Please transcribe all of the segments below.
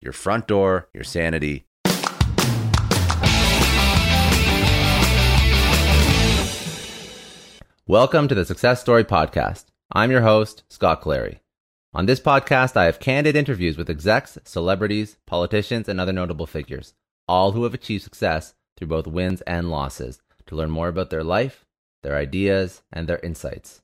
your front door, your sanity. Welcome to the Success Story Podcast. I'm your host, Scott Clary. On this podcast, I have candid interviews with execs, celebrities, politicians, and other notable figures, all who have achieved success through both wins and losses, to learn more about their life, their ideas, and their insights.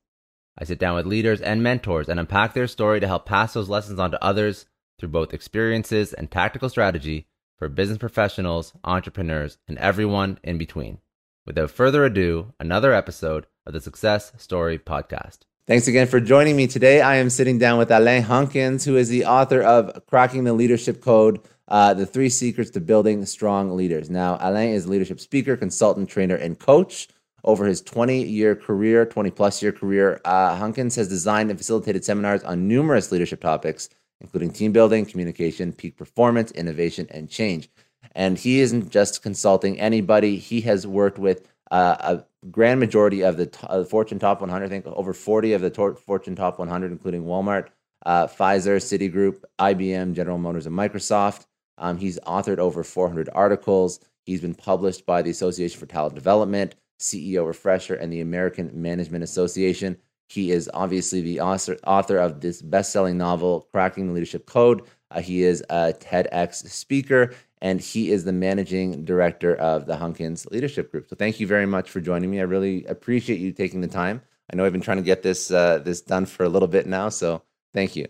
I sit down with leaders and mentors and unpack their story to help pass those lessons on to others through both experiences and tactical strategy for business professionals, entrepreneurs, and everyone in between. Without further ado, another episode of the Success Story Podcast. Thanks again for joining me today. I am sitting down with Alain Hunkins, who is the author of Cracking the Leadership Code uh, The Three Secrets to Building Strong Leaders. Now, Alain is a leadership speaker, consultant, trainer, and coach. Over his 20 year career, 20 plus year career, uh, Hunkins has designed and facilitated seminars on numerous leadership topics including team building, communication, peak performance, innovation, and change. And he isn't just consulting anybody. He has worked with uh, a grand majority of the, t- uh, Fortune Top 100. I think over 40 of the to- Fortune Top 100, including Walmart, uh, Pfizer, Citigroup, IBM, General Motors, and Microsoft. Um, he's authored over 400 articles. He's been published by the Association for Talent Development, CEO Refresher, and the American Management Association. He is obviously the author, author of this best selling novel, Cracking the Leadership Code. Uh, he is a TEDx speaker, and he is the managing director of the Hunkins Leadership Group. So, thank you very much for joining me. I really appreciate you taking the time. I know I've been trying to get this uh, this done for a little bit now, so thank you.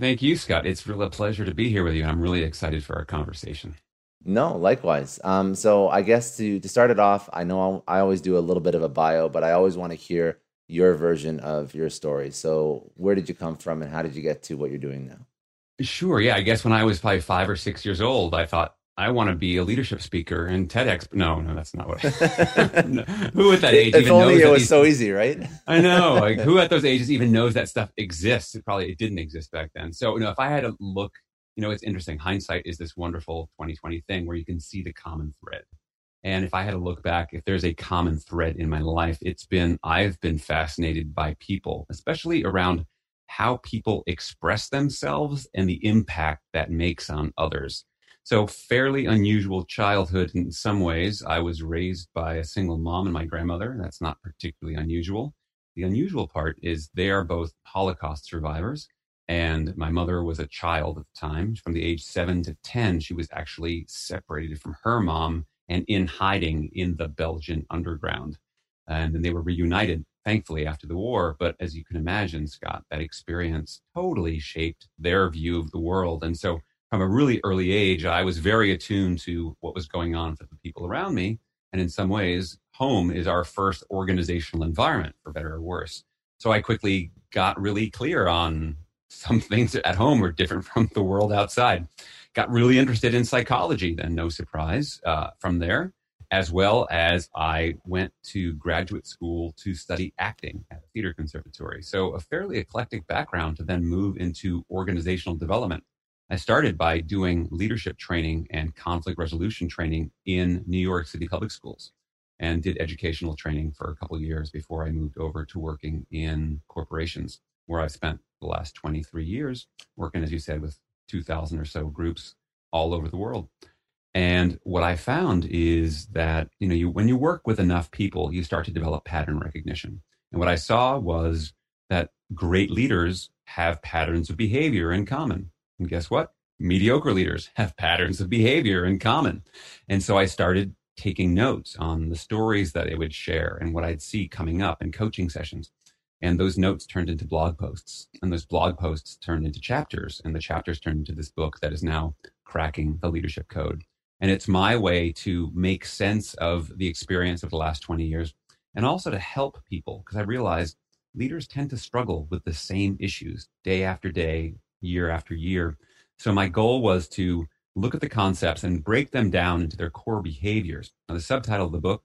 Thank you, Scott. It's really a pleasure to be here with you. I'm really excited for our conversation. No, likewise. Um, so I guess to to start it off, I know I'll, i always do a little bit of a bio, but I always want to hear your version of your story. So, where did you come from and how did you get to what you're doing now? Sure. Yeah. I guess when I was probably five or six years old, I thought, I want to be a leadership speaker and TEDx. No, no, that's not what. I, no. Who at that age? If only it was these, so easy, right? I know. Like, who at those ages even knows that stuff exists? It probably it didn't exist back then. So, you know, if I had to look, you know, it's interesting. Hindsight is this wonderful 2020 thing where you can see the common thread. And if I had to look back, if there's a common thread in my life, it's been I've been fascinated by people, especially around how people express themselves and the impact that makes on others. So, fairly unusual childhood in some ways. I was raised by a single mom and my grandmother. That's not particularly unusual. The unusual part is they are both Holocaust survivors. And my mother was a child at the time. From the age seven to 10, she was actually separated from her mom and in hiding in the Belgian underground. And then they were reunited, thankfully, after the war. But as you can imagine, Scott, that experience totally shaped their view of the world. And so from a really early age, I was very attuned to what was going on for the people around me. And in some ways, home is our first organizational environment, for better or worse. So I quickly got really clear on some things at home were different from the world outside. Got really interested in psychology, then, no surprise uh, from there, as well as I went to graduate school to study acting at a theater conservatory. So, a fairly eclectic background to then move into organizational development. I started by doing leadership training and conflict resolution training in New York City public schools and did educational training for a couple years before I moved over to working in corporations, where I've spent the last 23 years working, as you said, with 2,000 or so groups all over the world. And what I found is that you know, you, when you work with enough people, you start to develop pattern recognition. And what I saw was that great leaders have patterns of behavior in common. And guess what? Mediocre leaders have patterns of behavior in common. And so I started taking notes on the stories that they would share and what I'd see coming up in coaching sessions. And those notes turned into blog posts, and those blog posts turned into chapters, and the chapters turned into this book that is now cracking the leadership code. And it's my way to make sense of the experience of the last 20 years and also to help people because I realized leaders tend to struggle with the same issues day after day, year after year. So my goal was to look at the concepts and break them down into their core behaviors. Now, the subtitle of the book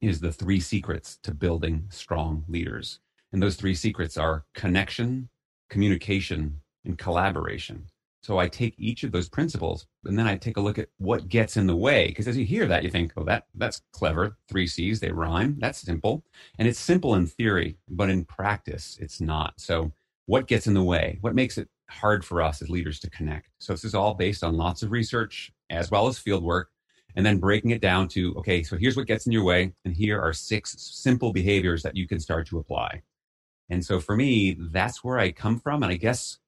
is The Three Secrets to Building Strong Leaders. And those three secrets are connection, communication, and collaboration. So I take each of those principles and then I take a look at what gets in the way. Because as you hear that, you think, oh, that that's clever. Three C's, they rhyme. That's simple. And it's simple in theory, but in practice, it's not. So what gets in the way? What makes it hard for us as leaders to connect? So this is all based on lots of research as well as field work. And then breaking it down to, okay, so here's what gets in your way. And here are six simple behaviors that you can start to apply. And so for me, that's where I come from. And I guess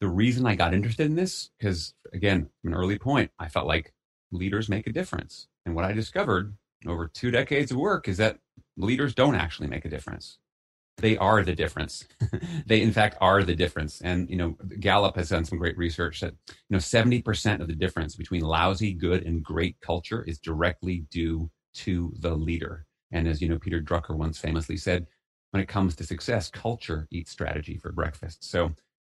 the reason I got interested in this, because again, from an early point, I felt like leaders make a difference. And what I discovered over two decades of work is that leaders don't actually make a difference. They are the difference. they, in fact, are the difference. And, you know, Gallup has done some great research that, you know, 70% of the difference between lousy, good, and great culture is directly due to the leader. And as you know, Peter Drucker once famously said, when it comes to success, culture eats strategy for breakfast. So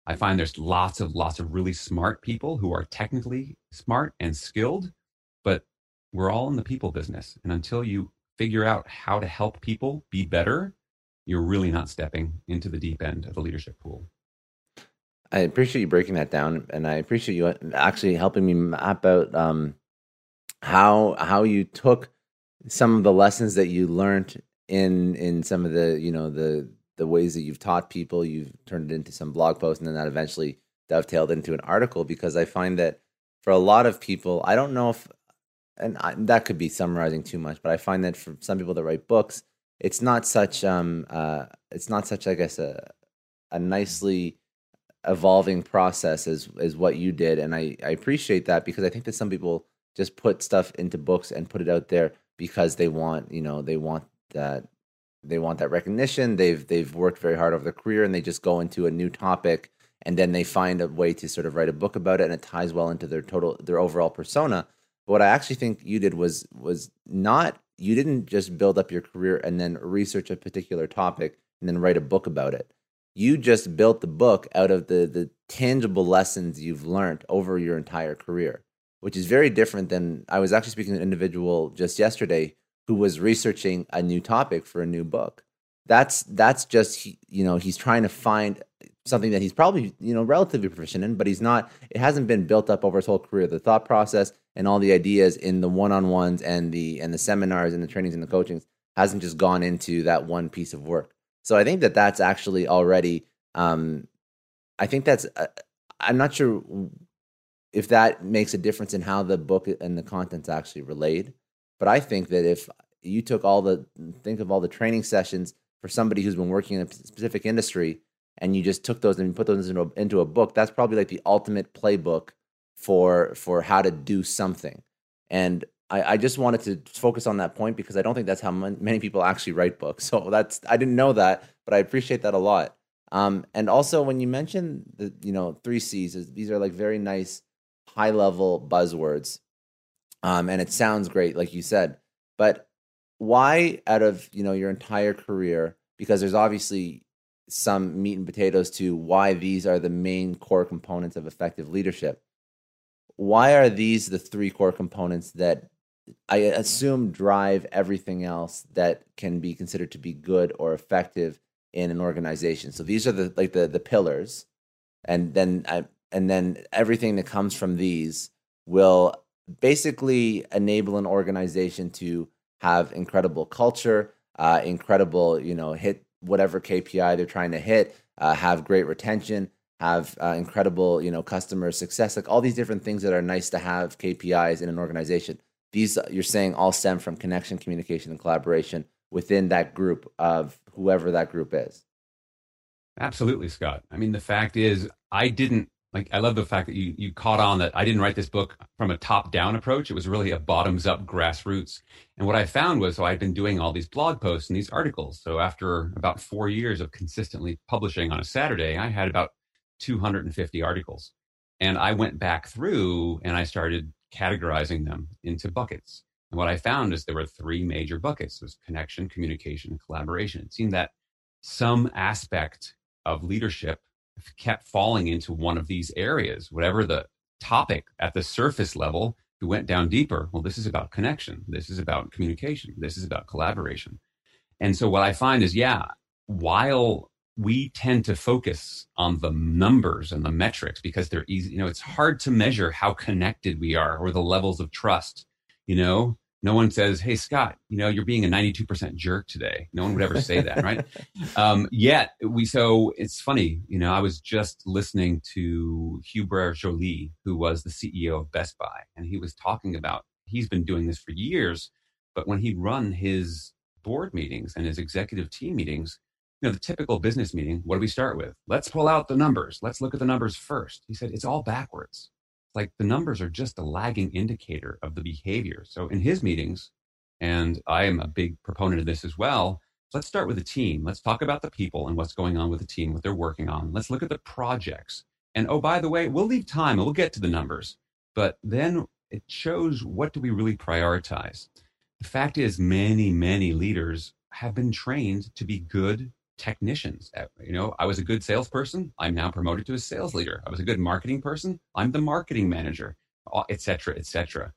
I find there's lots of lots of really smart people who are technically smart and skilled, but we're all in the people business. And until you figure out how to help people be better, you're really not stepping into the deep end of the leadership pool. I appreciate you breaking that down, and I appreciate you actually helping me map out um, how how you took some of the lessons that you learned in in some of the you know the the ways that you've taught people you've turned it into some blog post and then that eventually dovetailed into an article because i find that for a lot of people i don't know if and I, that could be summarizing too much but i find that for some people that write books it's not such um uh it's not such i guess a a nicely evolving process as as what you did and i i appreciate that because i think that some people just put stuff into books and put it out there because they want you know they want that they want that recognition. They've they've worked very hard over their career, and they just go into a new topic, and then they find a way to sort of write a book about it, and it ties well into their total their overall persona. But what I actually think you did was was not you didn't just build up your career and then research a particular topic and then write a book about it. You just built the book out of the the tangible lessons you've learned over your entire career, which is very different than I was actually speaking to an individual just yesterday who was researching a new topic for a new book. That's that's just you know he's trying to find something that he's probably you know relatively proficient in, but he's not. It hasn't been built up over his whole career. The thought process and all the ideas in the one-on-ones and the and the seminars and the trainings and the coachings hasn't just gone into that one piece of work. So I think that that's actually already. Um, I think that's. Uh, I'm not sure if that makes a difference in how the book and the contents actually relayed. But I think that if you took all the think of all the training sessions for somebody who's been working in a specific industry and you just took those and put those into a, into a book, that's probably like the ultimate playbook for for how to do something. And I, I just wanted to focus on that point because I don't think that's how many people actually write books. So that's I didn't know that, but I appreciate that a lot. Um, and also when you mentioned the you know three C's, these are like very nice high level buzzwords um, and it sounds great, like you said. But why, out of you know your entire career, because there's obviously some meat and potatoes to why these are the main core components of effective leadership. Why are these the three core components that I assume drive everything else that can be considered to be good or effective in an organization? So these are the like the the pillars, and then I, and then everything that comes from these will basically enable an organization to have incredible culture, uh, incredible you know hit whatever KPI they're trying to hit, uh, have great retention, have uh, incredible you know customer success, like all these different things that are nice to have KPIs in an organization. These you're saying all stem from connection, communication, and collaboration within that group of whoever that group is. Absolutely, Scott. I mean, the fact is, I didn't like I love the fact that you you caught on that I didn't write this book from a top down approach. It was really a bottoms up grassroots. And what I found was so I'd been doing all these blog posts and these articles. So after about 4 years of consistently publishing on a Saturday, I had about 250 articles. And I went back through and I started categorizing them into buckets. And what I found is there were three major buckets. There was connection, communication, and collaboration. It seemed that some aspect of leadership kept falling into one of these areas, whatever the topic at the surface level, we went down deeper. Well, this is about connection. This is about communication. This is about collaboration. And so what I find is, yeah, while we tend to focus on the numbers and the metrics because they're easy, you know, it's hard to measure how connected we are or the levels of trust, you know, no one says, "Hey, Scott, you know you're being a 92% jerk today." No one would ever say that, right? Um, yet we. So it's funny, you know. I was just listening to Hubert Joly, who was the CEO of Best Buy, and he was talking about he's been doing this for years, but when he'd run his board meetings and his executive team meetings, you know, the typical business meeting, what do we start with? Let's pull out the numbers. Let's look at the numbers first. He said it's all backwards like the numbers are just a lagging indicator of the behavior. So in his meetings, and I am a big proponent of this as well, let's start with the team. Let's talk about the people and what's going on with the team, what they're working on. Let's look at the projects. And oh, by the way, we'll leave time and we'll get to the numbers. But then it shows what do we really prioritize. The fact is, many, many leaders have been trained to be good technicians. Uh, you know, I was a good salesperson. I'm now promoted to a sales leader. I was a good marketing person. I'm the marketing manager, etc., etc.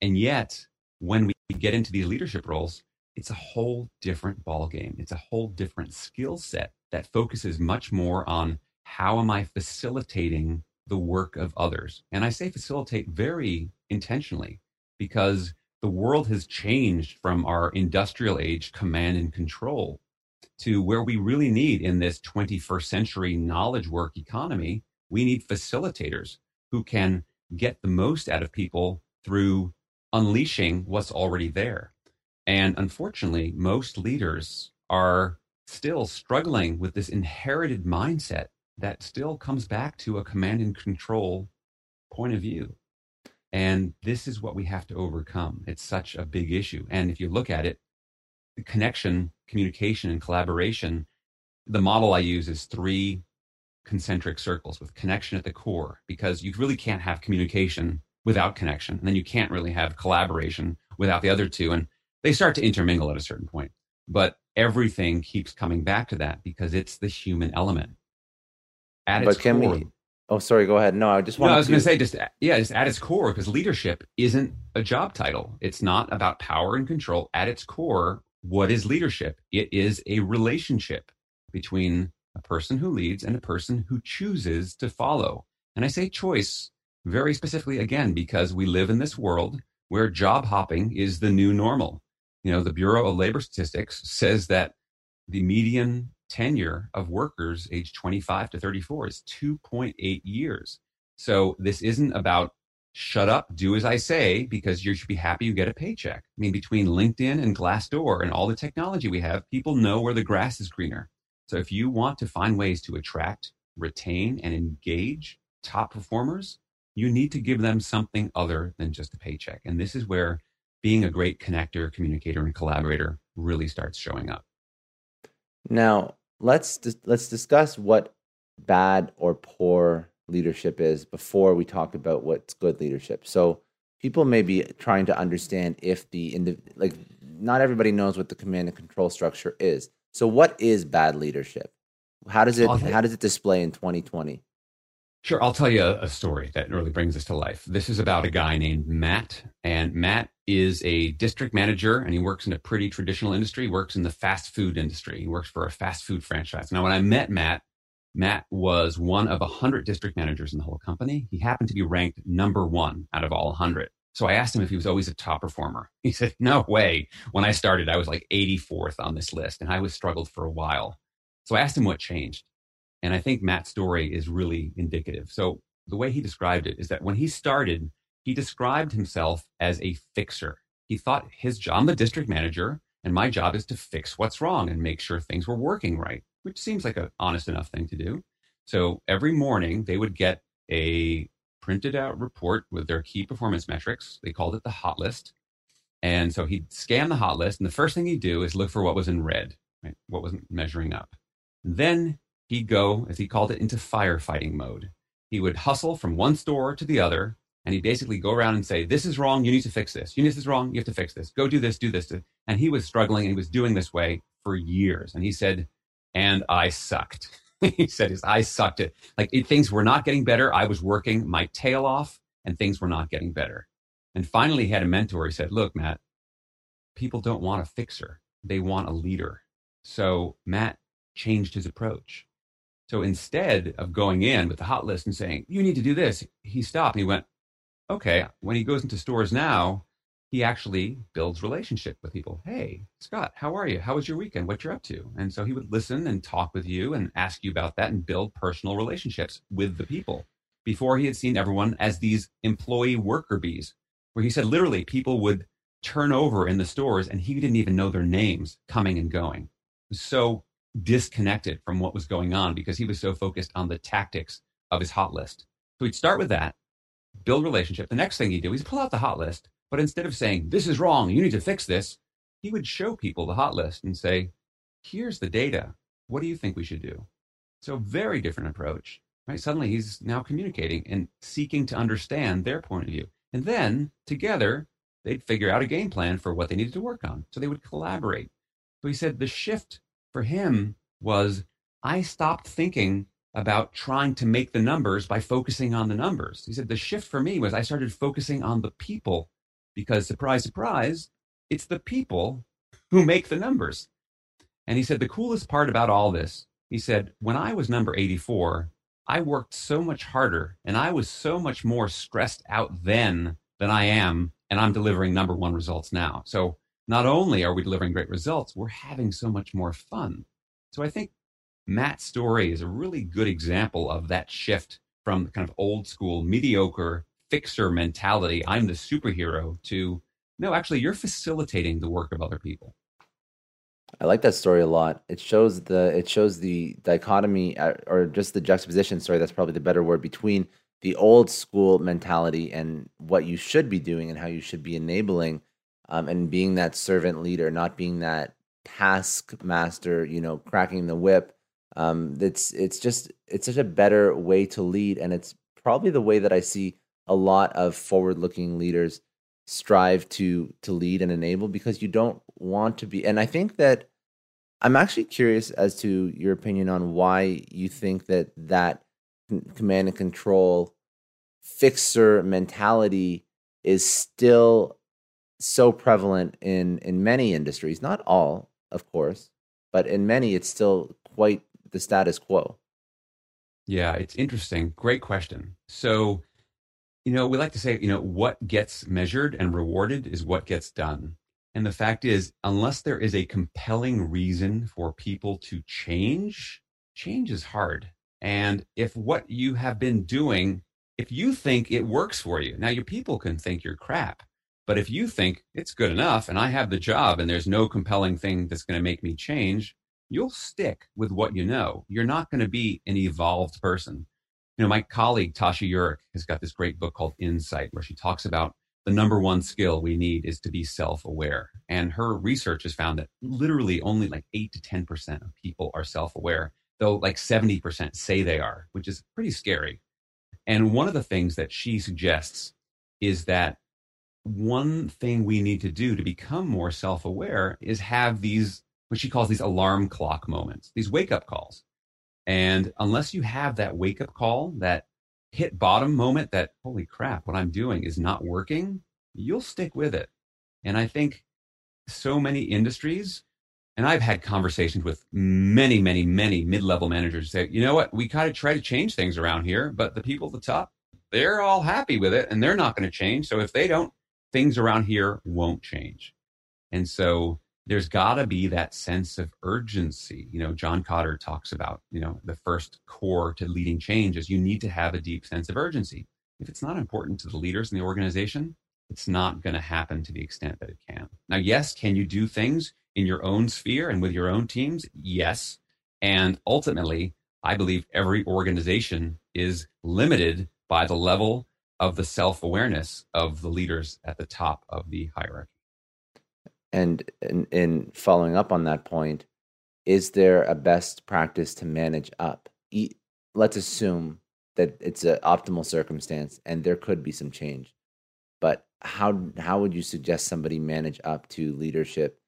And yet, when we get into these leadership roles, it's a whole different ball game. It's a whole different skill set that focuses much more on how am I facilitating the work of others. And I say facilitate very intentionally because the world has changed from our industrial age command and control to where we really need in this 21st century knowledge work economy, we need facilitators who can get the most out of people through unleashing what's already there. And unfortunately, most leaders are still struggling with this inherited mindset that still comes back to a command and control point of view. And this is what we have to overcome. It's such a big issue. And if you look at it, the connection communication and collaboration, the model I use is three concentric circles with connection at the core, because you really can't have communication without connection. And then you can't really have collaboration without the other two. And they start to intermingle at a certain point. But everything keeps coming back to that because it's the human element. At but can core, we? Oh, sorry. Go ahead. No, I just want. No, I was going to say just yeah, just at its core, because leadership isn't a job title. It's not about power and control. At its core, what is leadership? It is a relationship between a person who leads and a person who chooses to follow. And I say choice very specifically again because we live in this world where job hopping is the new normal. You know, the Bureau of Labor Statistics says that the median tenure of workers aged 25 to 34 is 2.8 years. So this isn't about shut up, do as I say, because you should be happy you get a paycheck. I mean, between LinkedIn and Glassdoor and all the technology we have, people know where the grass is greener. So if you want to find ways to attract, retain, and engage top performers, you need to give them something other than just a paycheck. And this is where being a great connector, communicator, and collaborator really starts showing up. Now, let's let's discuss what bad or poor leadership is before we talk about what's good leadership. So people may be trying to understand if the indiv- like not everybody knows what the command and control structure is. So what is bad leadership? How does it how does it display in 2020? Sure, I'll tell you a, a story that really brings this to life. This is about a guy named Matt, and Matt is a district manager, and he works in a pretty traditional industry. He works in the fast food industry. He works for a fast food franchise. Now, when I met Matt, Matt was one of a hundred district managers in the whole company. He happened to be ranked number one out of all hundred. So I asked him if he was always a top performer. He said, "No way. When I started, I was like 84th on this list, and I was struggled for a while." So I asked him what changed. And I think Matt's story is really indicative. So the way he described it is that when he started, he described himself as a fixer. He thought his job, I'm the district manager, and my job is to fix what's wrong and make sure things were working right, which seems like an honest enough thing to do. So every morning they would get a printed out report with their key performance metrics. They called it the hot list. And so he'd scan the hot list, and the first thing he'd do is look for what was in red, right? what wasn't measuring up. Then he'd go, as he called it, into firefighting mode. He would hustle from one store to the other, and he'd basically go around and say, This is wrong, you need to fix this. You need This is wrong, you have to fix this. Go do this, do this. And he was struggling and he was doing this way for years. And he said, And I sucked. he said, his I sucked it. Like it, things were not getting better. I was working my tail off, and things were not getting better. And finally, he had a mentor. He said, Look, Matt, people don't want a fixer, they want a leader. So Matt changed his approach. So instead of going in with the hot list and saying, you need to do this, he stopped he went, okay. When he goes into stores now, he actually builds relationship with people. Hey, Scott, how are you? How was your weekend? What you're up to? And so he would listen and talk with you and ask you about that and build personal relationships with the people. Before he had seen everyone as these employee worker bees, where he said literally people would turn over in the stores and he didn't even know their names coming and going. So disconnected from what was going on because he was so focused on the tactics of his hot list. So he'd start with that, build relationship. The next thing he'd do is pull out the hot list, but instead of saying, this is wrong, you need to fix this, he would show people the hot list and say, here's the data. What do you think we should do? So very different approach, right? Suddenly he's now communicating and seeking to understand their point of view. And then together, they'd figure out a game plan for what they needed to work on. So they would collaborate. So he said the shift for him was I stopped thinking about trying to make the numbers by focusing on the numbers. He said the shift for me was I started focusing on the people because surprise, surprise, it's the people who make the numbers. And he said the coolest part about all this, he said, when I was number 84, I worked so much harder and I was so much more stressed out then than I am, and I'm delivering number one results now. So not only are we delivering great results, we're having so much more fun. So I think Matt's story is a really good example of that shift from kind of old school, mediocre fixer mentality. I'm the superhero to no, actually, you're facilitating the work of other people. I like that story a lot. It shows the it shows the dichotomy uh, or just the juxtaposition. Sorry, that's probably the better word between the old school mentality and what you should be doing and how you should be enabling um, and being that servant leader, not being that taskmaster, you know, cracking the whip. Um, it's it's just it's such a better way to lead, and it's probably the way that I see a lot of forward-looking leaders strive to to lead and enable because you don't want to be. And I think that I'm actually curious as to your opinion on why you think that that command and control fixer mentality is still so prevalent in in many industries not all of course but in many it's still quite the status quo yeah it's interesting great question so you know we like to say you know what gets measured and rewarded is what gets done and the fact is unless there is a compelling reason for people to change change is hard and if what you have been doing if you think it works for you now your people can think you're crap but if you think it's good enough and I have the job and there's no compelling thing that's going to make me change, you'll stick with what you know. You're not going to be an evolved person. You know, my colleague Tasha Eurich has got this great book called Insight, where she talks about the number one skill we need is to be self aware. And her research has found that literally only like 8 to 10% of people are self aware, though like 70% say they are, which is pretty scary. And one of the things that she suggests is that one thing we need to do to become more self aware is have these, what she calls these alarm clock moments, these wake up calls. And unless you have that wake up call, that hit bottom moment that, holy crap, what I'm doing is not working, you'll stick with it. And I think so many industries, and I've had conversations with many, many, many mid level managers say, you know what, we kind of try to change things around here, but the people at the top, they're all happy with it and they're not going to change. So if they don't, things around here won't change. And so there's got to be that sense of urgency. You know, John Kotter talks about, you know, the first core to leading change is you need to have a deep sense of urgency. If it's not important to the leaders in the organization, it's not going to happen to the extent that it can. Now, yes, can you do things in your own sphere and with your own teams? Yes. And ultimately, I believe every organization is limited by the level of the self awareness of the leaders at the top of the hierarchy. And in, in following up on that point, is there a best practice to manage up? Let's assume that it's an optimal circumstance and there could be some change. But how how would you suggest somebody manage up to leadership?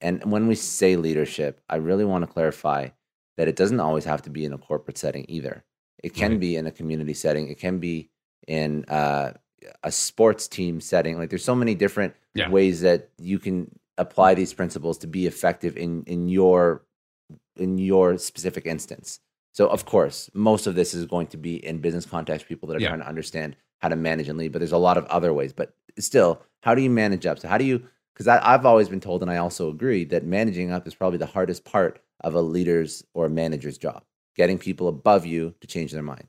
And when we say leadership, I really want to clarify that it doesn't always have to be in a corporate setting either. It can right. be in a community setting. It can be in uh, a sports team setting. Like there's so many different yeah. ways that you can apply these principles to be effective in in your in your specific instance. So of course, most of this is going to be in business context, people that are yeah. trying to understand how to manage and lead. But there's a lot of other ways. But still, how do you manage up? So how do you? Because I've always been told, and I also agree that managing up is probably the hardest part of a leader's or a manager's job. Getting people above you to change their mind.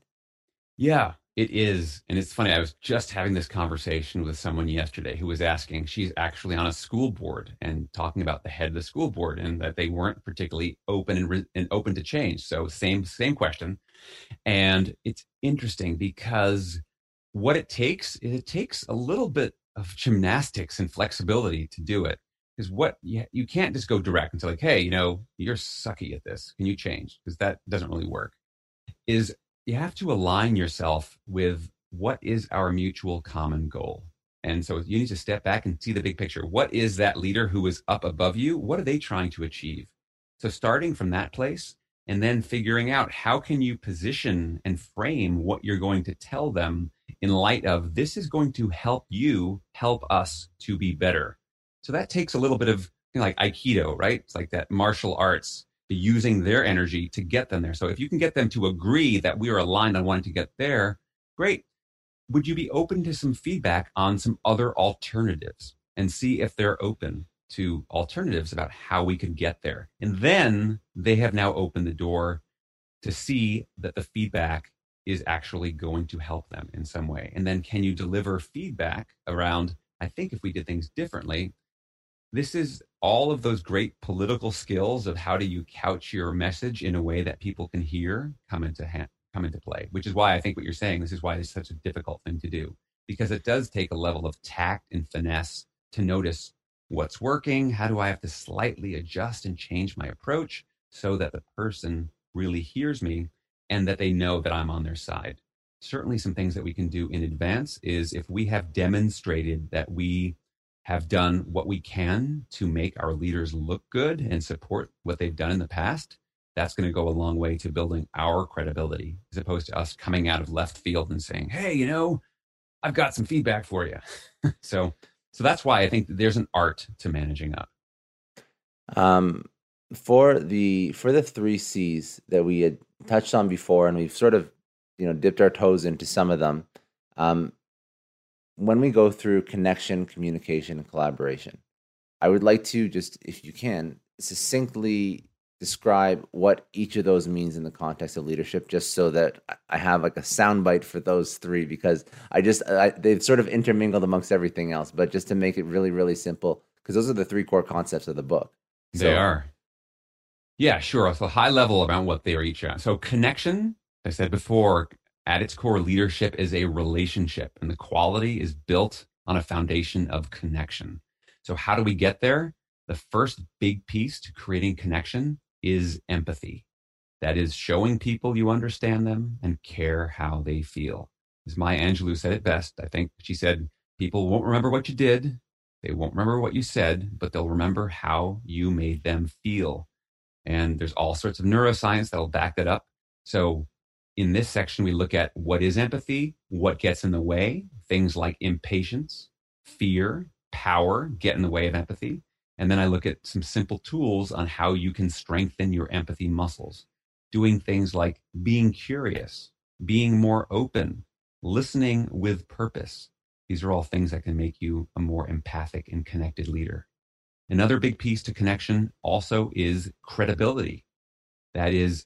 Yeah, it is. And it's funny, I was just having this conversation with someone yesterday who was asking, she's actually on a school board and talking about the head of the school board and that they weren't particularly open and, re- and open to change. So same same question. And it's interesting because what it takes it takes a little bit of gymnastics and flexibility to do it. Because what you, you can't just go direct and say like, hey, you know, you're sucky at this. Can you change? Because that doesn't really work. Is you have to align yourself with what is our mutual common goal. And so you need to step back and see the big picture. What is that leader who is up above you? What are they trying to achieve? So starting from that place and then figuring out how can you position and frame what you're going to tell them in light of this is going to help you help us to be better. So that takes a little bit of you know, like Aikido, right? It's like that martial arts using their energy to get them there. So if you can get them to agree that we are aligned on wanting to get there, great. Would you be open to some feedback on some other alternatives and see if they're open to alternatives about how we could get there? And then they have now opened the door to see that the feedback is actually going to help them in some way. And then can you deliver feedback around, I think if we did things differently, this is all of those great political skills of how do you couch your message in a way that people can hear come into come into play which is why i think what you're saying this is why it's such a difficult thing to do because it does take a level of tact and finesse to notice what's working how do i have to slightly adjust and change my approach so that the person really hears me and that they know that i'm on their side. Certainly some things that we can do in advance is if we have demonstrated that we have done what we can to make our leaders look good and support what they've done in the past, that's going to go a long way to building our credibility as opposed to us coming out of left field and saying, "Hey, you know, I've got some feedback for you." so, so that's why I think there's an art to managing up. Um, for the for the three C's that we had touched on before, and we've sort of you know dipped our toes into some of them. Um, when we go through connection, communication, and collaboration, I would like to just, if you can, succinctly describe what each of those means in the context of leadership, just so that I have like a soundbite for those three, because I just I, they've sort of intermingled amongst everything else. But just to make it really, really simple, because those are the three core concepts of the book. So, they are. Yeah, sure. So high level around what they are each. So connection, I said before, at its core, leadership is a relationship, and the quality is built on a foundation of connection. So, how do we get there? The first big piece to creating connection is empathy. That is showing people you understand them and care how they feel. As Maya Angelou said it best, I think she said, People won't remember what you did, they won't remember what you said, but they'll remember how you made them feel. And there's all sorts of neuroscience that'll back that up. So in this section, we look at what is empathy, what gets in the way, things like impatience, fear, power get in the way of empathy. And then I look at some simple tools on how you can strengthen your empathy muscles, doing things like being curious, being more open, listening with purpose. These are all things that can make you a more empathic and connected leader. Another big piece to connection also is credibility. That is,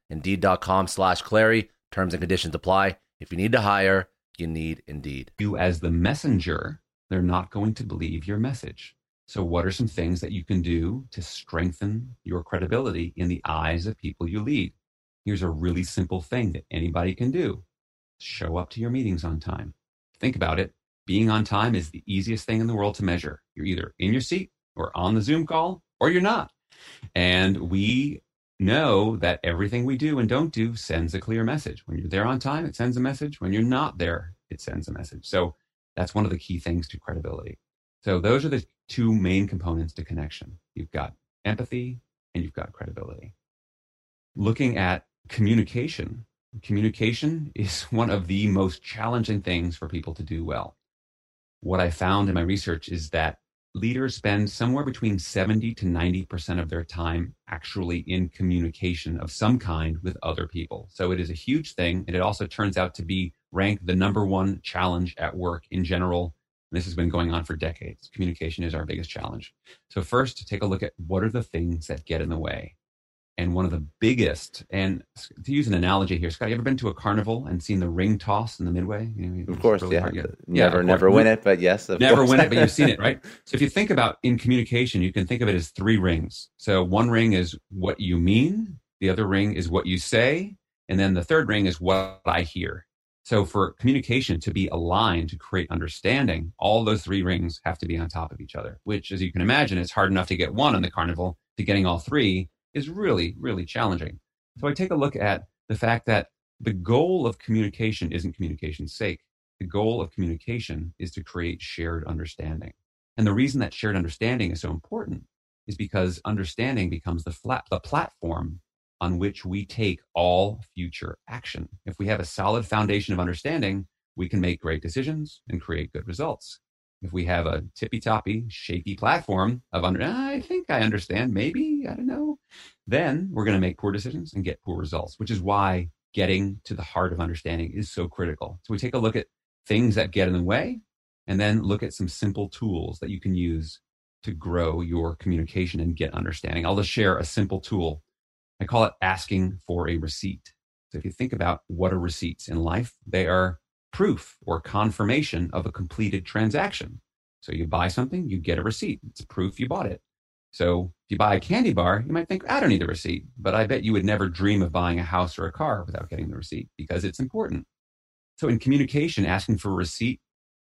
Indeed.com slash Clary. Terms and conditions apply. If you need to hire, you need Indeed. You, as the messenger, they're not going to believe your message. So, what are some things that you can do to strengthen your credibility in the eyes of people you lead? Here's a really simple thing that anybody can do show up to your meetings on time. Think about it. Being on time is the easiest thing in the world to measure. You're either in your seat or on the Zoom call or you're not. And we know that everything we do and don't do sends a clear message. When you're there on time, it sends a message. When you're not there, it sends a message. So that's one of the key things to credibility. So those are the two main components to connection. You've got empathy and you've got credibility. Looking at communication, communication is one of the most challenging things for people to do well. What I found in my research is that leaders spend somewhere between 70 to 90% of their time actually in communication of some kind with other people. So it is a huge thing. And it also turns out to be ranked the number one challenge at work in general this has been going on for decades. Communication is our biggest challenge. So, first, take a look at what are the things that get in the way. And one of the biggest, and to use an analogy here, Scott, you ever been to a carnival and seen the ring toss in the midway? You know, of course, really yeah. Never, yeah, never win it, but yes, never course. win it, but you've seen it, right? So if you think about in communication, you can think of it as three rings. So one ring is what you mean, the other ring is what you say, and then the third ring is what I hear. So for communication to be aligned to create understanding, all those three rings have to be on top of each other, which as you can imagine, it's hard enough to get one on the carnival to getting all three is really, really challenging. So I take a look at the fact that the goal of communication isn't communication's sake. The goal of communication is to create shared understanding. And the reason that shared understanding is so important is because understanding becomes the, flat, the platform on which we take all future action. If we have a solid foundation of understanding, we can make great decisions and create good results. If we have a tippy toppy, shaky platform of under, I think I understand, maybe, I don't know, then we're going to make poor decisions and get poor results, which is why getting to the heart of understanding is so critical. So we take a look at things that get in the way and then look at some simple tools that you can use to grow your communication and get understanding. I'll just share a simple tool I call it asking for a receipt. So if you think about what are receipts in life, they are proof or confirmation of a completed transaction. So you buy something, you get a receipt. It's proof you bought it. So if you buy a candy bar, you might think, I don't need the receipt. But I bet you would never dream of buying a house or a car without getting the receipt because it's important. So in communication, asking for a receipt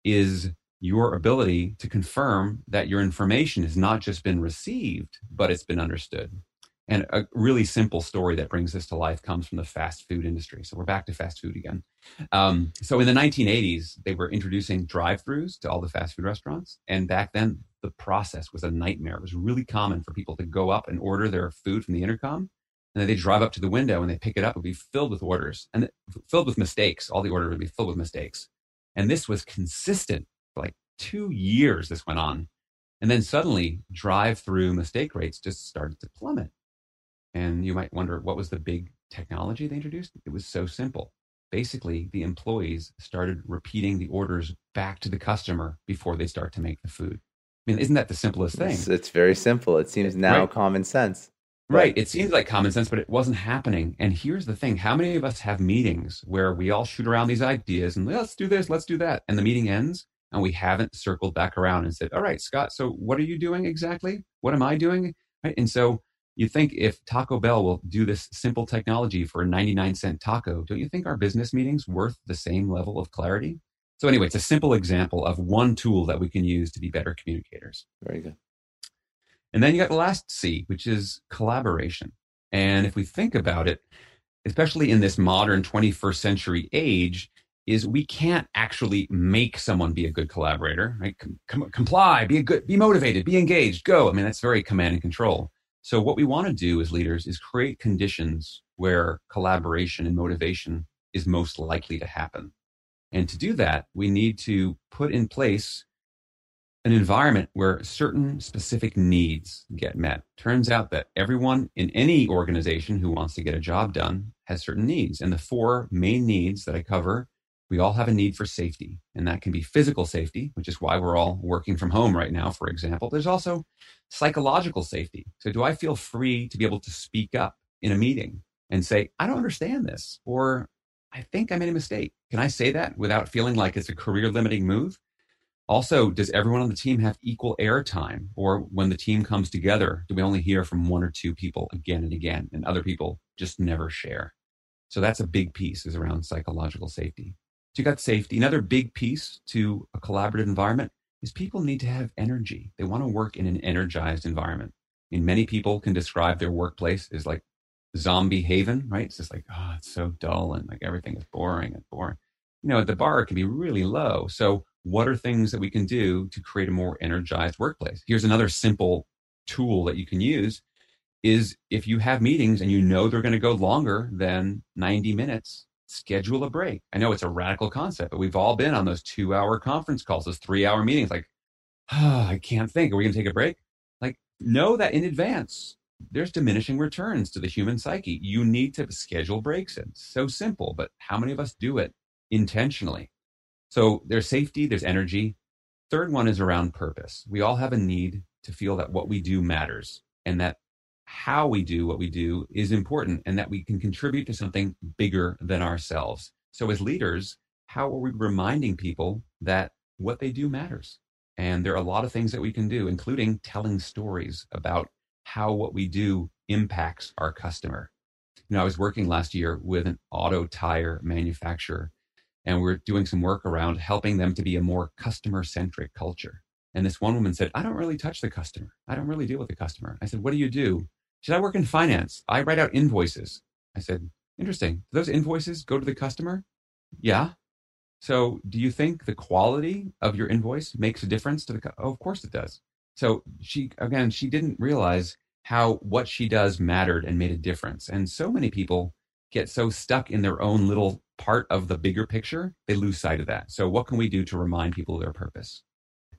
is your ability to confirm that your information has not just been received, but it's been understood. And a really simple story that brings this to life comes from the fast food industry. So we're back to fast food again. Um, so in the 1980s, they were introducing drive-throughs to all the fast food restaurants, and back then the process was a nightmare. It was really common for people to go up and order their food from the intercom, and then they drive up to the window and they pick it up. It would be filled with orders and filled with mistakes. All the orders would be filled with mistakes, and this was consistent for like two years. This went on, and then suddenly drive-through mistake rates just started to plummet and you might wonder what was the big technology they introduced? It was so simple. Basically, the employees started repeating the orders back to the customer before they start to make the food. I mean, isn't that the simplest thing? It's, it's very simple. It seems now right. common sense. Right. It seems like common sense, but it wasn't happening. And here's the thing how many of us have meetings where we all shoot around these ideas and let's do this, let's do that. And the meeting ends and we haven't circled back around and said, all right, Scott, so what are you doing exactly? What am I doing? Right. And so you think if Taco Bell will do this simple technology for a 99 cent taco, don't you think our business meetings worth the same level of clarity? So anyway, it's a simple example of one tool that we can use to be better communicators. Very good. And then you got the last C, which is collaboration. And if we think about it, especially in this modern 21st century age, is we can't actually make someone be a good collaborator, right? Com- com- comply, be a good, be motivated, be engaged, go. I mean, that's very command and control. So, what we want to do as leaders is create conditions where collaboration and motivation is most likely to happen. And to do that, we need to put in place an environment where certain specific needs get met. Turns out that everyone in any organization who wants to get a job done has certain needs. And the four main needs that I cover we all have a need for safety, and that can be physical safety, which is why we're all working from home right now, for example. There's also psychological safety. So, do I feel free to be able to speak up in a meeting and say, I don't understand this, or I think I made a mistake? Can I say that without feeling like it's a career limiting move? Also, does everyone on the team have equal airtime? Or when the team comes together, do we only hear from one or two people again and again, and other people just never share? So, that's a big piece is around psychological safety. So you got safety. Another big piece to a collaborative environment is people need to have energy. They want to work in an energized environment. Mean, many people can describe their workplace as like zombie haven, right? It's just like, oh, it's so dull and like everything is boring and boring. You know, the bar can be really low. So what are things that we can do to create a more energized workplace? Here's another simple tool that you can use is if you have meetings and you know they're going to go longer than 90 minutes, schedule a break. I know it's a radical concept, but we've all been on those two hour conference calls, those three hour meetings. Like, oh, I can't think. Are we going to take a break? Like, know that in advance. There's diminishing returns to the human psyche. You need to schedule breaks in. So simple, but how many of us do it intentionally? So there's safety, there's energy. Third one is around purpose. We all have a need to feel that what we do matters and that how we do what we do is important and that we can contribute to something bigger than ourselves. So, as leaders, how are we reminding people that what they do matters? And there are a lot of things that we can do, including telling stories about how what we do impacts our customer. You know, I was working last year with an auto tire manufacturer, and we're doing some work around helping them to be a more customer centric culture. And this one woman said, I don't really touch the customer. I don't really deal with the customer. I said, What do you do? She said, I work in finance. I write out invoices. I said, Interesting. Do those invoices go to the customer? Yeah. So do you think the quality of your invoice makes a difference to the? oh, of course it does. So she, again, she didn't realize how what she does mattered and made a difference. And so many people get so stuck in their own little part of the bigger picture, they lose sight of that. So, what can we do to remind people of their purpose?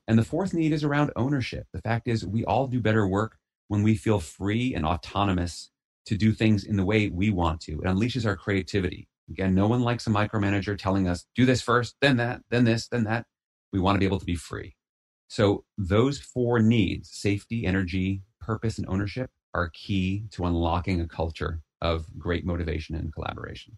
And the fourth need is around ownership. The fact is, we all do better work when we feel free and autonomous to do things in the way we want to. It unleashes our creativity. Again, no one likes a micromanager telling us, do this first, then that, then this, then that. We want to be able to be free. So, those four needs safety, energy, purpose, and ownership are key to unlocking a culture of great motivation and collaboration.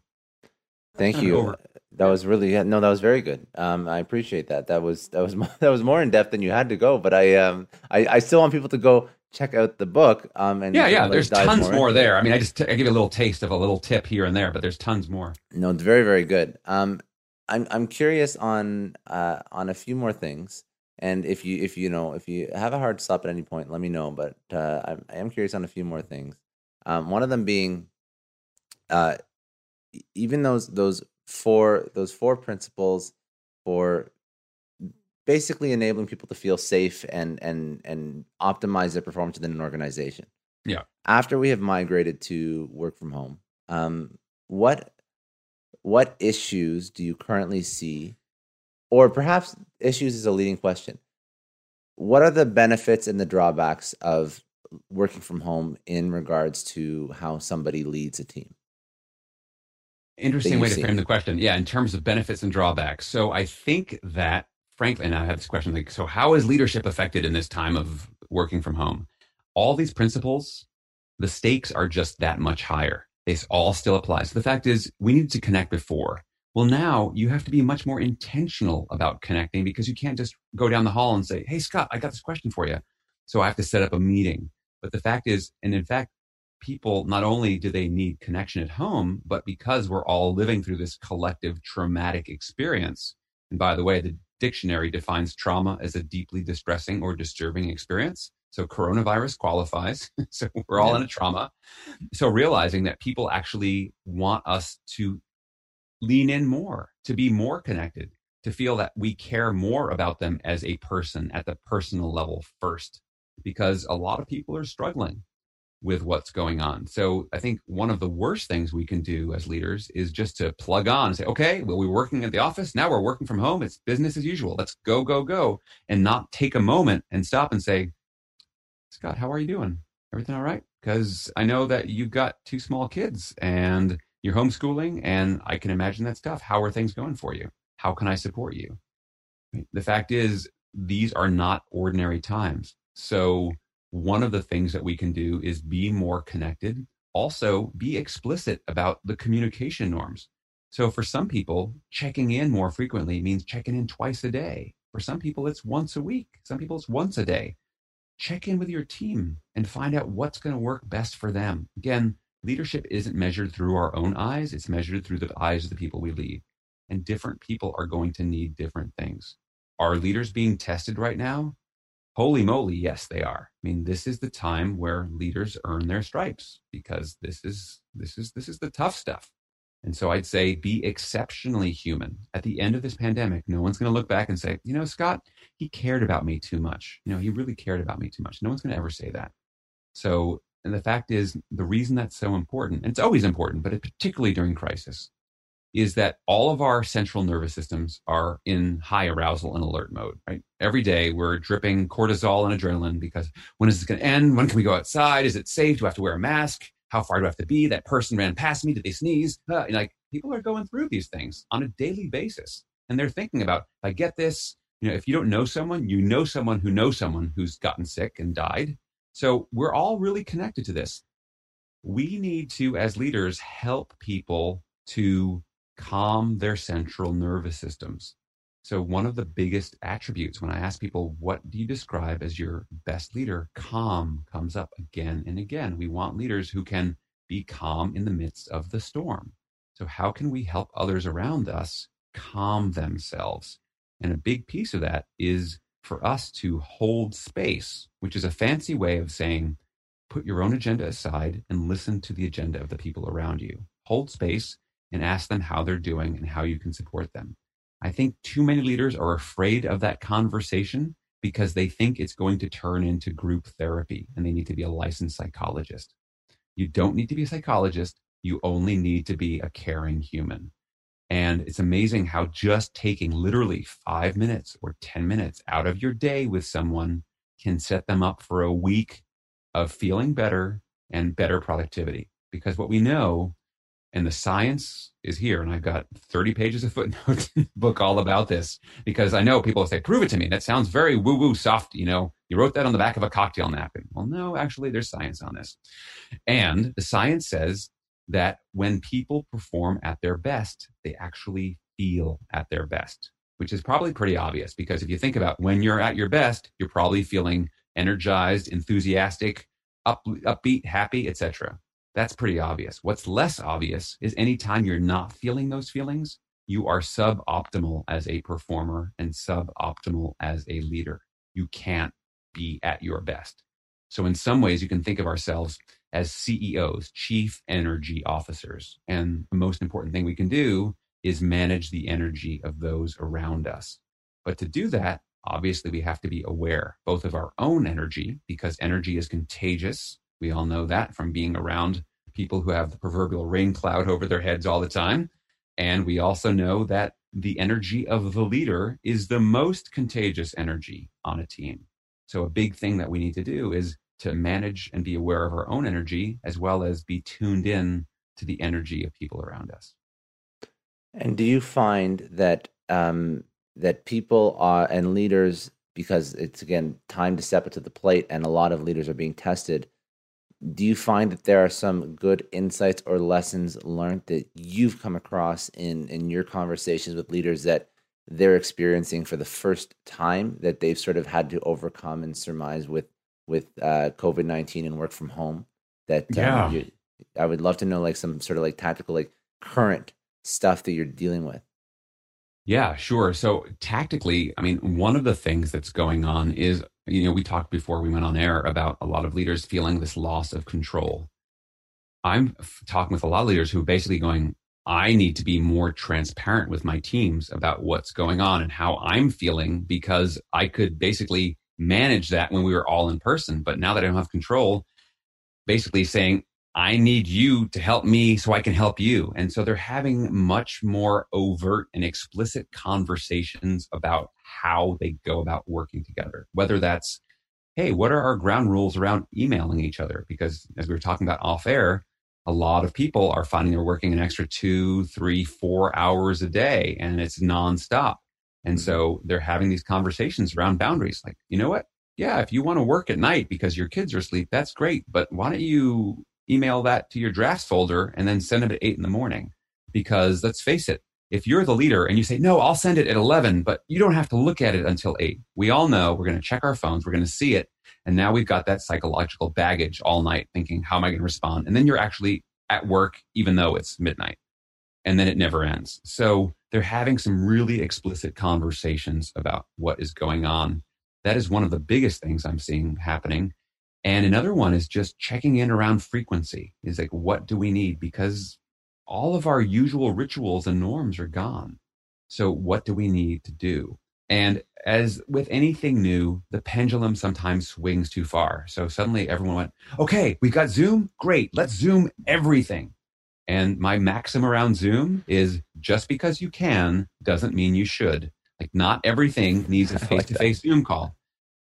Thank you. That was really no, that was very good. Um, I appreciate that. That was that was that was more in depth than you had to go. But I um I, I still want people to go check out the book. Um, and yeah, yeah. There's tons more, into there. I mean, I just t- I give you a little taste of a little tip here and there, but there's tons more. No, it's very, very good. Um, I'm I'm curious on uh on a few more things, and if you if you know if you have a hard stop at any point, let me know. But uh, I'm, I am curious on a few more things. Um, one of them being, uh, even those those four those four principles for basically enabling people to feel safe and and and optimize their performance within an organization. Yeah. After we have migrated to work from home, um, what what issues do you currently see, or perhaps issues is a leading question. What are the benefits and the drawbacks of working from home in regards to how somebody leads a team? Interesting way to frame the question. Yeah, in terms of benefits and drawbacks. So I think that, frankly, and I have this question like, so how is leadership affected in this time of working from home? All these principles, the stakes are just that much higher. They s- all still apply. So the fact is, we needed to connect before. Well, now you have to be much more intentional about connecting because you can't just go down the hall and say, Hey, Scott, I got this question for you. So I have to set up a meeting. But the fact is, and in fact, people not only do they need connection at home, but because we're all living through this collective traumatic experience. And by the way, the dictionary defines trauma as a deeply distressing or disturbing experience. So coronavirus qualifies. so we're all in a trauma. So realizing that people actually want us to lean in more, to be more connected, to feel that we care more about them as a person at the personal level first, because a lot of people are struggling with what's going on. So I think one of the worst things we can do as leaders is just to plug on and say, okay, well, we're working at the office. Now we're working from home. It's business as usual. Let's go, go, go. And not take a moment and stop and say, Scott, how are you doing? Everything all right? Because I know that you've got two small kids and you're homeschooling, and I can imagine that's tough. How are things going for you? How can I support you? The fact is, these are not ordinary times. So, one of the things that we can do is be more connected. Also, be explicit about the communication norms. So, for some people, checking in more frequently means checking in twice a day. For some people, it's once a week. Some people, it's once a day check in with your team and find out what's going to work best for them. Again, leadership isn't measured through our own eyes, it's measured through the eyes of the people we lead. And different people are going to need different things. Are leaders being tested right now? Holy moly, yes, they are. I mean, this is the time where leaders earn their stripes because this is this is this is the tough stuff. And so I'd say be exceptionally human. At the end of this pandemic, no one's going to look back and say, you know, Scott, he cared about me too much. You know, he really cared about me too much. No one's going to ever say that. So, and the fact is, the reason that's so important, and it's always important, but particularly during crisis, is that all of our central nervous systems are in high arousal and alert mode, right? Every day we're dripping cortisol and adrenaline because when is this going to end? When can we go outside? Is it safe? Do I have to wear a mask? How far do I have to be? That person ran past me. Did they sneeze? Uh, like people are going through these things on a daily basis. And they're thinking about, if I get this, you know, if you don't know someone, you know someone who knows someone who's gotten sick and died. So we're all really connected to this. We need to, as leaders, help people to calm their central nervous systems. So, one of the biggest attributes when I ask people, what do you describe as your best leader? Calm comes up again and again. We want leaders who can be calm in the midst of the storm. So, how can we help others around us calm themselves? And a big piece of that is for us to hold space, which is a fancy way of saying, put your own agenda aside and listen to the agenda of the people around you. Hold space and ask them how they're doing and how you can support them. I think too many leaders are afraid of that conversation because they think it's going to turn into group therapy and they need to be a licensed psychologist. You don't need to be a psychologist. You only need to be a caring human. And it's amazing how just taking literally five minutes or 10 minutes out of your day with someone can set them up for a week of feeling better and better productivity. Because what we know and the science is here and i've got 30 pages of footnotes book all about this because i know people say prove it to me. That sounds very woo woo soft you know? You wrote that on the back of a cocktail napkin. Well no actually there's science on this. And the science says that when people perform at their best they actually feel at their best which is probably pretty obvious because if you think about when you're at your best you're probably feeling energized, enthusiastic, up, upbeat, happy, etc. That's pretty obvious. What's less obvious is anytime you're not feeling those feelings, you are suboptimal as a performer and suboptimal as a leader. You can't be at your best. So, in some ways, you can think of ourselves as CEOs, chief energy officers. And the most important thing we can do is manage the energy of those around us. But to do that, obviously, we have to be aware both of our own energy, because energy is contagious. We all know that from being around people who have the proverbial rain cloud over their heads all the time. And we also know that the energy of the leader is the most contagious energy on a team. So, a big thing that we need to do is to manage and be aware of our own energy as well as be tuned in to the energy of people around us. And do you find that um, that people are and leaders, because it's again time to step up to the plate, and a lot of leaders are being tested. Do you find that there are some good insights or lessons learned that you've come across in in your conversations with leaders that they're experiencing for the first time that they've sort of had to overcome and surmise with with uh, COVID nineteen and work from home. That um, yeah, you, I would love to know like some sort of like tactical like current stuff that you're dealing with. Yeah, sure. So tactically, I mean, one of the things that's going on is, you know, we talked before we went on air about a lot of leaders feeling this loss of control. I'm talking with a lot of leaders who are basically going, I need to be more transparent with my teams about what's going on and how I'm feeling because I could basically manage that when we were all in person. But now that I don't have control, basically saying, I need you to help me so I can help you. And so they're having much more overt and explicit conversations about how they go about working together, whether that's, hey, what are our ground rules around emailing each other? Because as we were talking about off air, a lot of people are finding they're working an extra two, three, four hours a day and it's nonstop. And mm-hmm. so they're having these conversations around boundaries like, you know what? Yeah, if you want to work at night because your kids are asleep, that's great. But why don't you email that to your drafts folder and then send it at eight in the morning? Because let's face it, if you're the leader and you say, no, I'll send it at 11, but you don't have to look at it until eight. We all know we're going to check our phones. We're going to see it. And now we've got that psychological baggage all night thinking, how am I going to respond? And then you're actually at work, even though it's midnight. And then it never ends. So they're having some really explicit conversations about what is going on. That is one of the biggest things I'm seeing happening. And another one is just checking in around frequency. Is like, what do we need? Because all of our usual rituals and norms are gone. So what do we need to do? And as with anything new, the pendulum sometimes swings too far. So suddenly everyone went, okay, we've got Zoom. Great. Let's Zoom everything. And my maxim around Zoom is just because you can doesn't mean you should. Like, not everything needs a face to face Zoom call.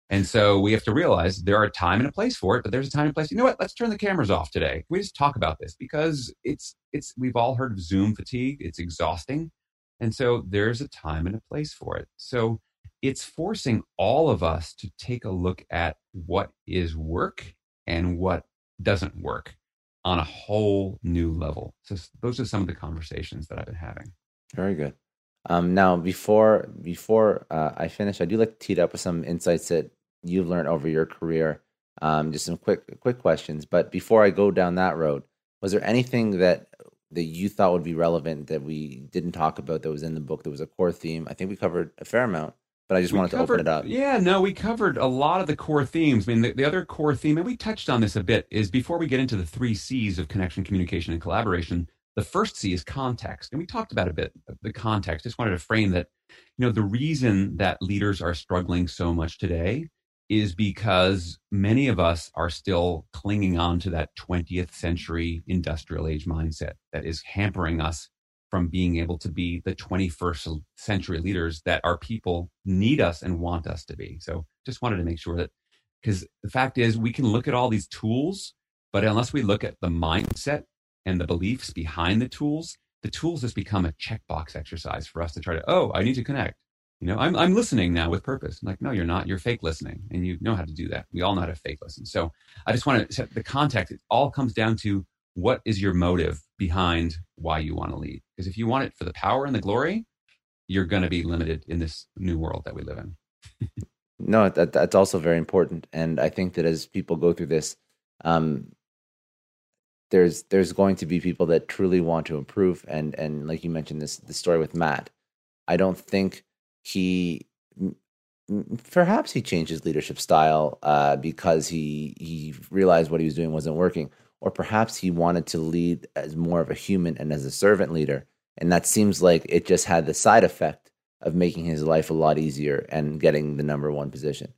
And so we have to realize there are a time and a place for it, but there's a time and place. You know what? Let's turn the cameras off today. We just talk about this because it's it's we've all heard of Zoom fatigue. It's exhausting. And so there's a time and a place for it. So it's forcing all of us to take a look at what is work and what doesn't work on a whole new level. So those are some of the conversations that I've been having. Very good. Um, now, before before uh, I finish, I do like to tee up with some insights that you've learned over your career. Um, just some quick quick questions. But before I go down that road, was there anything that that you thought would be relevant that we didn't talk about that was in the book that was a core theme? I think we covered a fair amount but I just we wanted covered, to open it up. Yeah, no, we covered a lot of the core themes. I mean, the, the, other core theme, and we touched on this a bit, is before we get into the three C's of connection, communication, and collaboration, the first C is context. And we talked about a bit the context. Just wanted to frame that, you know, the reason that leaders are struggling so much today is because many of us are still clinging on to that 20th century industrial age mindset that is hampering us from being able to be the 21st century leaders that our people need us and want us to be. So just wanted to make sure that, because the fact is, we can look at all these tools, but unless we look at the mindset and the beliefs behind the tools, the tools just become a checkbox exercise for us to try to, oh, I need to connect. You know, I'm, I'm listening now with purpose. I'm like, no, you're not. You're fake listening. And you know how to do that. We all know how to fake listen. So I just want to set the context. It all comes down to what is your motive behind why you want to lead? Because if you want it for the power and the glory, you're going to be limited in this new world that we live in. No, that that's also very important, and I think that as people go through this, um, there's there's going to be people that truly want to improve, and and like you mentioned this the story with Matt, I don't think he perhaps he changed his leadership style uh, because he he realized what he was doing wasn't working, or perhaps he wanted to lead as more of a human and as a servant leader, and that seems like it just had the side effect of making his life a lot easier and getting the number one position.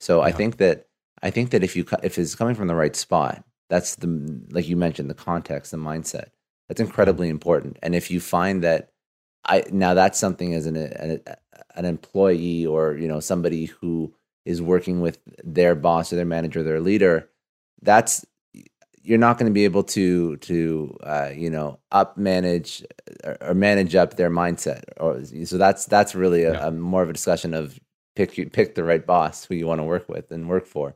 So yeah. I think that I think that if you if it's coming from the right spot, that's the like you mentioned the context, the mindset. That's incredibly important. And if you find that I now that's something as an, an an employee or you know somebody who is working with their boss or their manager, or their leader, that's you're not going to be able to to uh, you know up manage or manage up their mindset or so that's that's really a, yeah. a, more of a discussion of pick pick the right boss who you want to work with and work for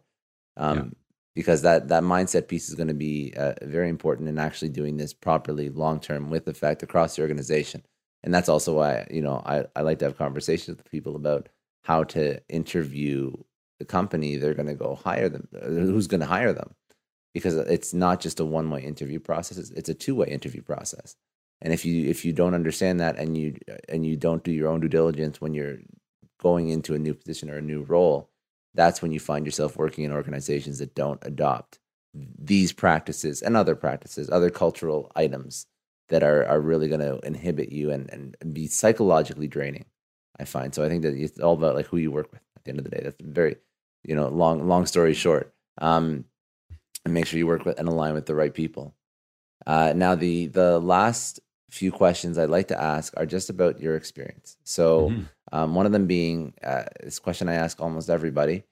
um. Because that that mindset piece is going to be uh, very important in actually doing this properly long term with effect across the organization. And that's also why you know I, I like to have conversations with people about how to interview the company they're going to go hire them who's going to hire them. Because it's not just a one way interview process it's, it's a two way interview process. And if you if you don't understand that and you and you don't do your own due diligence when you're going into a new position or a new role that's when you find yourself working in organizations that don't adopt these practices and other practices other cultural items that are are really going to inhibit you and and be psychologically draining i find so i think that it's all about like who you work with at the end of the day that's very you know long long story short um and make sure you work with and align with the right people. Uh, now, the the last few questions I'd like to ask are just about your experience. So, mm-hmm. um, one of them being uh, this question I ask almost everybody: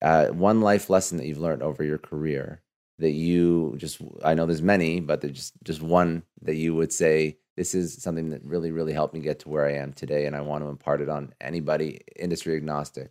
uh, one life lesson that you've learned over your career that you just I know there's many, but there's just just one that you would say this is something that really really helped me get to where I am today, and I want to impart it on anybody, industry agnostic.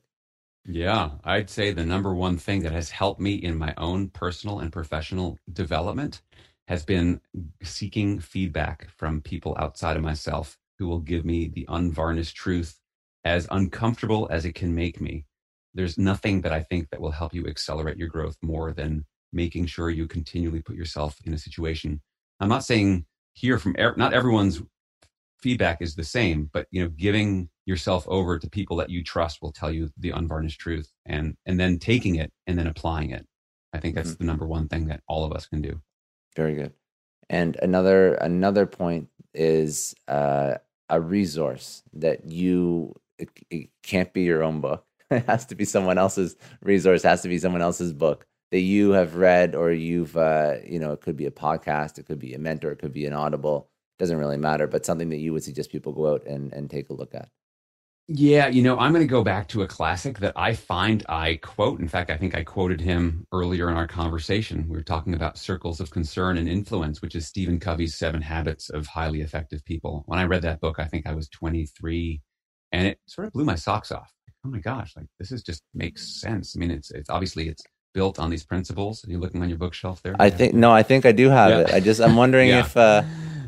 Yeah, I'd say the number one thing that has helped me in my own personal and professional development has been seeking feedback from people outside of myself who will give me the unvarnished truth as uncomfortable as it can make me. There's nothing that I think that will help you accelerate your growth more than making sure you continually put yourself in a situation. I'm not saying hear from not everyone's feedback is the same, but you know, giving yourself over to people that you trust will tell you the unvarnished truth and and then taking it and then applying it i think that's mm-hmm. the number one thing that all of us can do very good. And another another point is uh, a resource that you it, it can't be your own book. It has to be someone else's resource. It has to be someone else's book that you have read or you've uh, you know it could be a podcast it could be a mentor it could be an audible doesn't really matter but something that you would suggest people go out and, and take a look at yeah, you know, I'm going to go back to a classic that I find I quote. In fact, I think I quoted him earlier in our conversation. We were talking about circles of concern and influence, which is Stephen Covey's Seven Habits of Highly Effective People. When I read that book, I think I was 23, and it sort of blew my socks off. Oh my gosh, like this is just makes sense. I mean, it's it's obviously it's built on these principles. Are you looking on your bookshelf there? I think no, I think I do have yeah. it. I just I'm wondering yeah. if. uh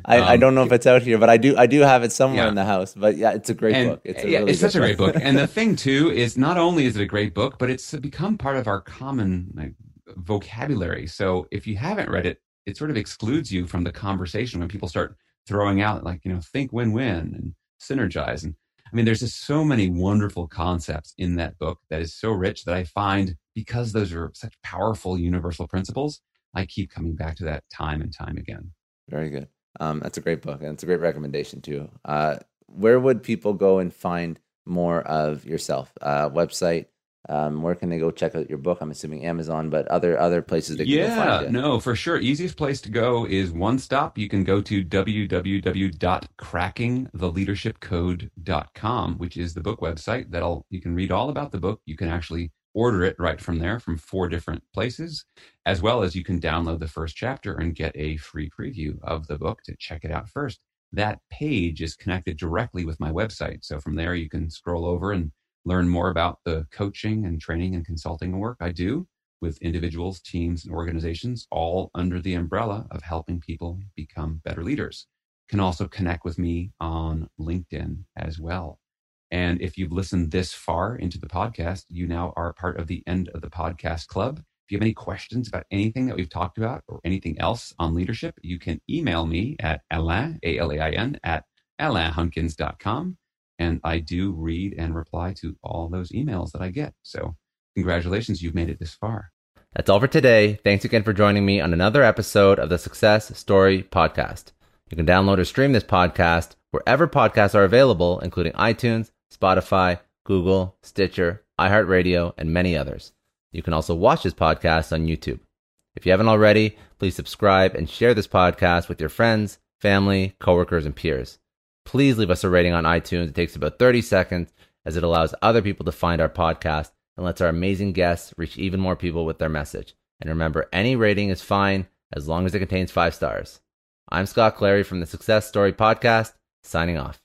I, um, I don't know if it's out here, but I do I do have it somewhere yeah. in the house. But yeah, it's a great and, book. It's yeah, really it's such book. a great book. and the thing too is not only is it a great book, but it's become part of our common like, vocabulary. So if you haven't read it, it sort of excludes you from the conversation when people start throwing out like you know think win-win and synergize and I mean, there's just so many wonderful concepts in that book that is so rich that I find because those are such powerful universal principles, I keep coming back to that time and time again. Very good. Um, that's a great book, and it's a great recommendation too. Uh, where would people go and find more of yourself? Uh, website. Um, where can they go check out your book? I'm assuming Amazon, but other other places that yeah, no, for sure. Easiest place to go is one stop. You can go to www.crackingtheleadershipcode.com, which is the book website. That'll you can read all about the book. You can actually order it right from there from four different places, as well as you can download the first chapter and get a free preview of the book to check it out first. That page is connected directly with my website. So from there, you can scroll over and learn more about the coaching and training and consulting work I do with individuals, teams, and organizations, all under the umbrella of helping people become better leaders. Can also connect with me on LinkedIn as well. And if you've listened this far into the podcast, you now are part of the end of the podcast club. If you have any questions about anything that we've talked about or anything else on leadership, you can email me at Alain, A-L-A-I-N, at alainhunkins.com. And I do read and reply to all those emails that I get. So congratulations, you've made it this far. That's all for today. Thanks again for joining me on another episode of the Success Story Podcast. You can download or stream this podcast wherever podcasts are available, including iTunes, Spotify, Google, Stitcher, iHeartRadio, and many others. You can also watch this podcast on YouTube. If you haven't already, please subscribe and share this podcast with your friends, family, coworkers, and peers. Please leave us a rating on iTunes. It takes about 30 seconds as it allows other people to find our podcast and lets our amazing guests reach even more people with their message. And remember, any rating is fine as long as it contains five stars. I'm Scott Clary from the Success Story Podcast, signing off.